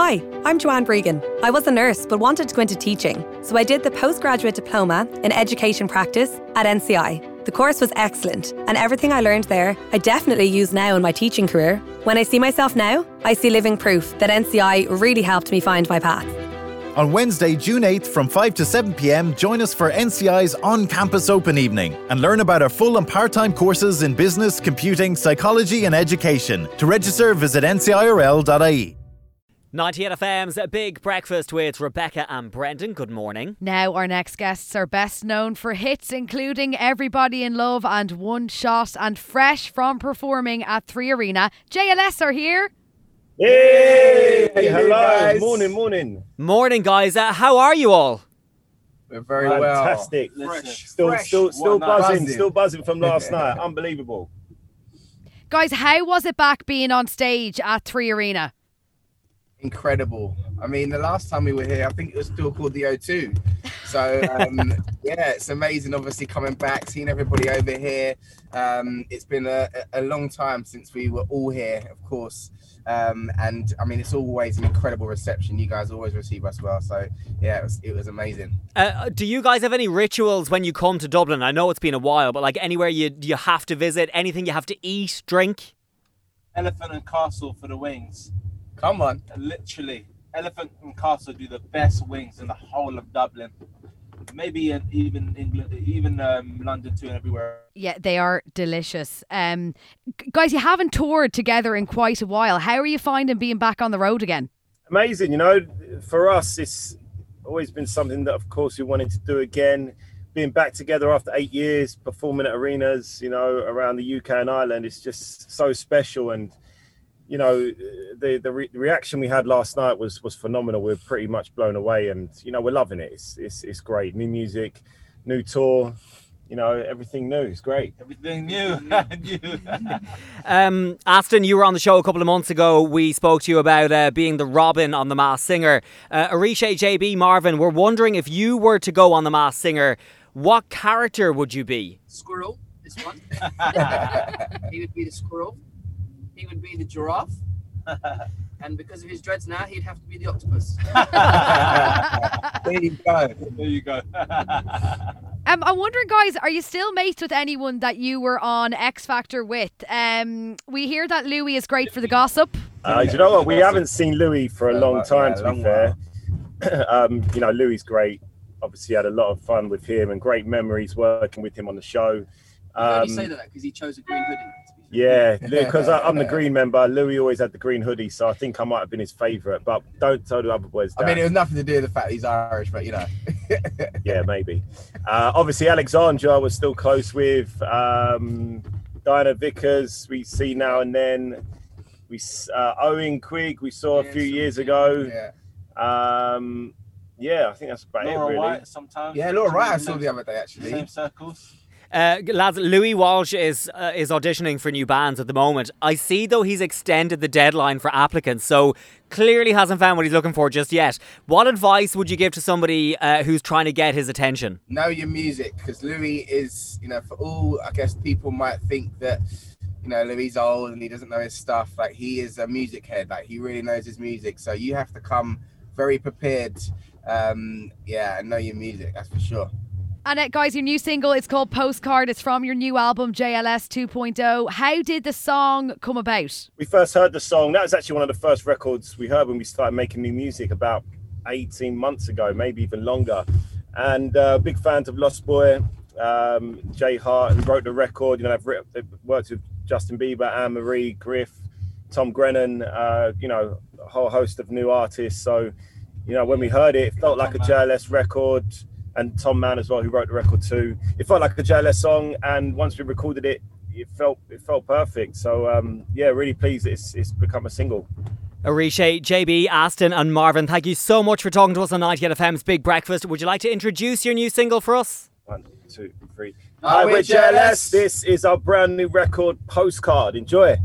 Hi, I'm Joanne Bregan. I was a nurse but wanted to go into teaching, so I did the postgraduate diploma in education practice at NCI. The course was excellent, and everything I learned there, I definitely use now in my teaching career. When I see myself now, I see living proof that NCI really helped me find my path. On Wednesday, June 8th from 5 to 7 pm, join us for NCI's On Campus Open Evening and learn about our full and part time courses in business, computing, psychology, and education. To register, visit ncirl.ie. 98 FM's Big Breakfast with Rebecca and Brendan. Good morning. Now, our next guests are best known for hits including Everybody in Love and One Shot, and fresh from performing at 3Arena. JLS are here. Hey, hello, guys. morning, morning. Morning, guys. Uh, how are you all? We're very Fantastic. well. Fantastic. Still, Fresh. still, still buzzing, buzzing, still buzzing from last night. Unbelievable. Guys, how was it back being on stage at 3Arena? Incredible. I mean, the last time we were here, I think it was still called the O2. So um, yeah, it's amazing. Obviously, coming back, seeing everybody over here. Um, it's been a, a, long time since we were all here, of course. Um, and I mean, it's always an incredible reception. You guys always receive us well. So yeah, it was, it was amazing. Uh, do you guys have any rituals when you come to Dublin? I know it's been a while, but like anywhere you you have to visit, anything you have to eat, drink. Elephant and Castle for the wings. Come on. Literally, Elephant and Castle do the best wings in the whole of Dublin. Maybe in, even England, even um, London too, and everywhere. Yeah, they are delicious. Um, guys, you haven't toured together in quite a while. How are you finding being back on the road again? Amazing. You know, for us, it's always been something that, of course, we wanted to do again. Being back together after eight years, performing at arenas, you know, around the UK and Ireland, it's just so special and you know, the the, re- reaction we had last night was was phenomenal. We are pretty much blown away, and you know, we're loving it. It's it's, it's great. New music, new tour. You know, everything new. It's great. Everything new. um, Aston, you were on the show a couple of months ago. We spoke to you about uh, being the Robin on The Masked Singer. Uh, Oritsé, JB, Marvin, we're wondering if you were to go on The Masked Singer, what character would you be? Squirrel, this one. he would be the squirrel he would be the giraffe. and because of his dreads now, he'd have to be the octopus. there you go. There you go. Um, I'm wondering, guys, are you still mates with anyone that you were on X Factor with? Um, we hear that Louis is great for the gossip. Uh, you know what? We haven't seen Louis for a long time, to be fair. um, you know, Louis great. Obviously, had a lot of fun with him and great memories working with him on the show. Um, you say that because he chose a green hoodie. Yeah, because I'm the green member. Louis always had the green hoodie, so I think I might have been his favourite. But don't tell the other boys. That. I mean, it was nothing to do with the fact he's Irish, but you know. yeah, maybe. Uh, obviously, Alexandra was still close with um, Diana Vickers. We see now and then. We uh, Eoghan Quigg we saw a few years ago. Yeah. Um, yeah, I think that's about Laura it. Really. White sometimes. Yeah, Laura White I saw the other day actually. Same circles. Uh, lads, Louis Walsh is uh, is auditioning for new bands at the moment. I see though he's extended the deadline for applicants, so clearly hasn't found what he's looking for just yet. What advice would you give to somebody uh, who's trying to get his attention? Know your music, because Louis is, you know, for all I guess people might think that you know Louis old and he doesn't know his stuff. Like he is a music head, like he really knows his music. So you have to come very prepared. Um, yeah, and know your music. That's for sure. And guys, your new single is called Postcard. It's from your new album JLS 2.0. How did the song come about? We first heard the song. That was actually one of the first records we heard when we started making new music about 18 months ago, maybe even longer. And uh, big fans of Lost Boy, um, Jay Hart, who wrote the record. You know, they've, they've worked with Justin Bieber, Anne Marie, Griff, Tom Grennan. Uh, you know, a whole host of new artists. So, you know, when we heard it, it felt like a JLS record and Tom Mann as well, who wrote the record too. It felt like a JLS song, and once we recorded it, it felt it felt perfect. So um, yeah, really pleased it's it's become a single. Oritsé, JB, Aston, and Marvin, thank you so much for talking to us on 98 FM's Big Breakfast. Would you like to introduce your new single for us? One, two, three. Hi, we're JLS. This is our brand new record, Postcard. Enjoy.